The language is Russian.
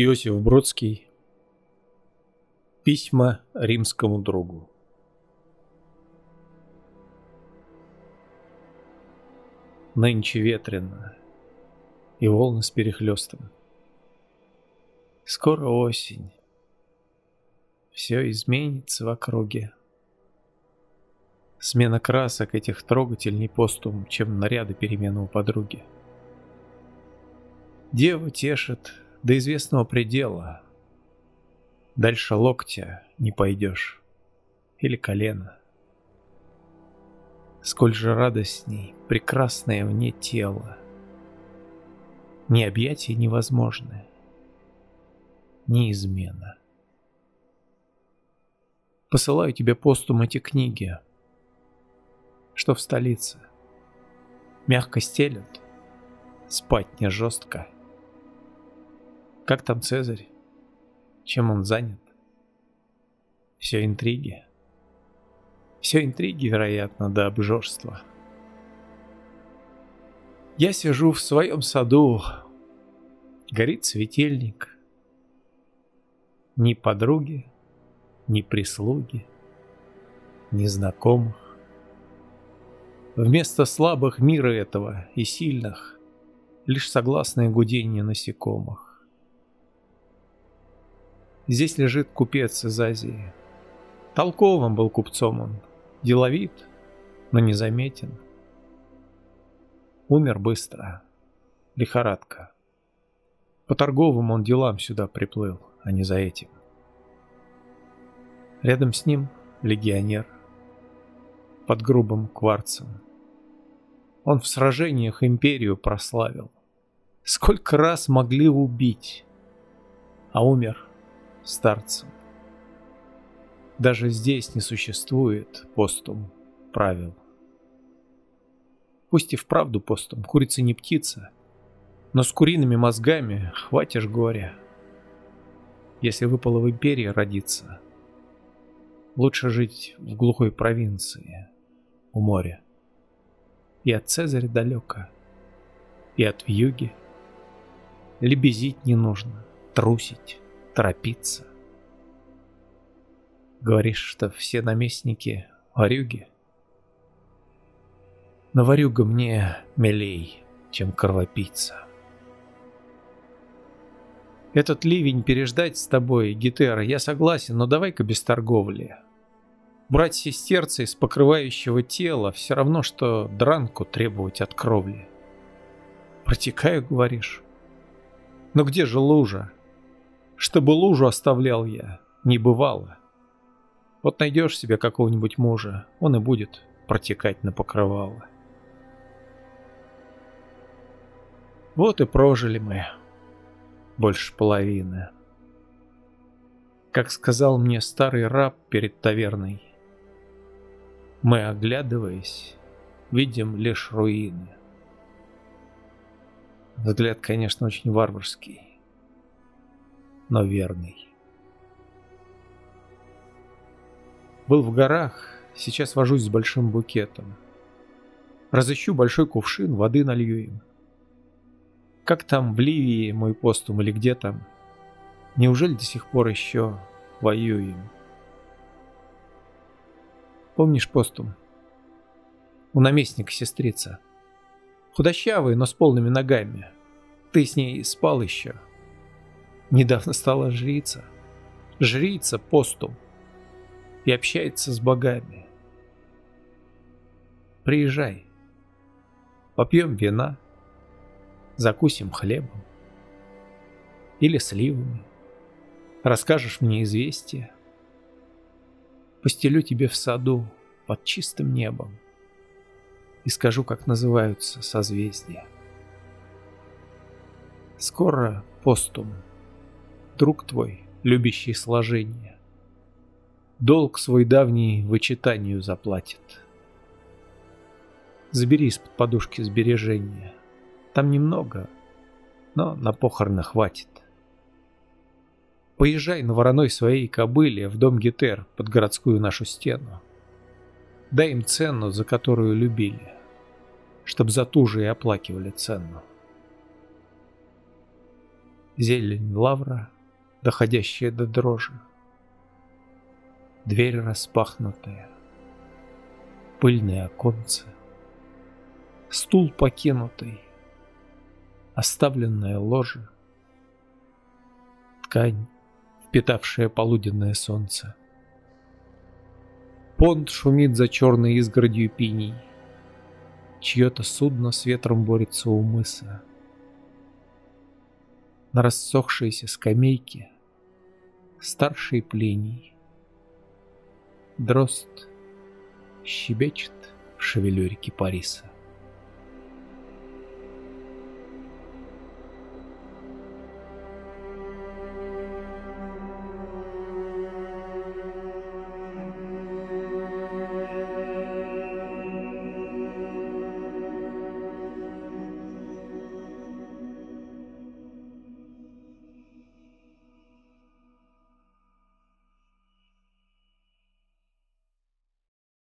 Иосиф Бродский. Письма римскому другу. Нынче ветрено, и волны с перехлестом. Скоро осень. Все изменится в округе. Смена красок этих трогательней постум, чем наряды перемены у подруги. Дева тешит до известного предела. Дальше локтя не пойдешь. Или колено. Сколь же радостней, прекрасное вне тела. Ни объятия невозможны, ни измена. Посылаю тебе постум эти книги, что в столице. Мягко стелют, спать не жестко. Как там Цезарь? Чем он занят? Все интриги. Все интриги, вероятно, до обжорства. Я сижу в своем саду. Горит светильник. Ни подруги, ни прислуги, ни знакомых. Вместо слабых мира этого и сильных лишь согласное гудение насекомых. Здесь лежит купец из Азии. Толковым был купцом он, деловит, но незаметен. Умер быстро, лихорадка. По торговым он делам сюда приплыл, а не за этим. Рядом с ним легионер под грубым кварцем. Он в сражениях империю прославил. Сколько раз могли убить, а умер старцем. Даже здесь не существует постум правил. Пусть и вправду постум, курица не птица, но с куриными мозгами хватишь горя. Если выпало в империи родиться, лучше жить в глухой провинции, у моря. И от Цезаря далеко, и от вьюги. Лебезить не нужно, трусить торопиться. Говоришь, что все наместники варюги? Но варюга мне милей, чем кровопийца. Этот ливень переждать с тобой, Гетера, я согласен, но давай-ка без торговли. Брать сестерца из покрывающего тела все равно, что дранку требовать от кровли. Протекаю, говоришь? Но где же лужа? Чтобы лужу оставлял я, не бывало. Вот найдешь себе какого-нибудь мужа, он и будет протекать на покрывало. Вот и прожили мы. Больше половины. Как сказал мне старый раб перед таверной, мы, оглядываясь, видим лишь руины. Взгляд, конечно, очень варварский но верный. Был в горах, сейчас вожусь с большим букетом. Разыщу большой кувшин, воды налью им. Как там в Ливии мой постум или где там? Неужели до сих пор еще воюем? Помнишь постум? У наместника сестрица. Худощавая, но с полными ногами. Ты с ней спал еще. Недавно стала жрица. Жрица постум. И общается с богами. Приезжай. Попьем вина. Закусим хлебом. Или сливами. Расскажешь мне известие. Постелю тебе в саду под чистым небом. И скажу, как называются созвездия. Скоро постум друг твой, любящий сложение, долг свой давний вычитанию заплатит. Забери из-под подушки сбережения. Там немного, но на похороны хватит. Поезжай на вороной своей кобыле в дом Гетер под городскую нашу стену. Дай им цену, за которую любили, чтоб за ту же и оплакивали цену. Зелень лавра, доходящая до дрожи. Дверь распахнутая, пыльные оконцы, Стул покинутый, оставленная ложе, Ткань, впитавшая полуденное солнце. Понт шумит за черной изгородью пиней. Чье-то судно с ветром борется у мыса. На рассохшейся скамейке старший плений. Дрозд щебечет в шевелюре кипариса.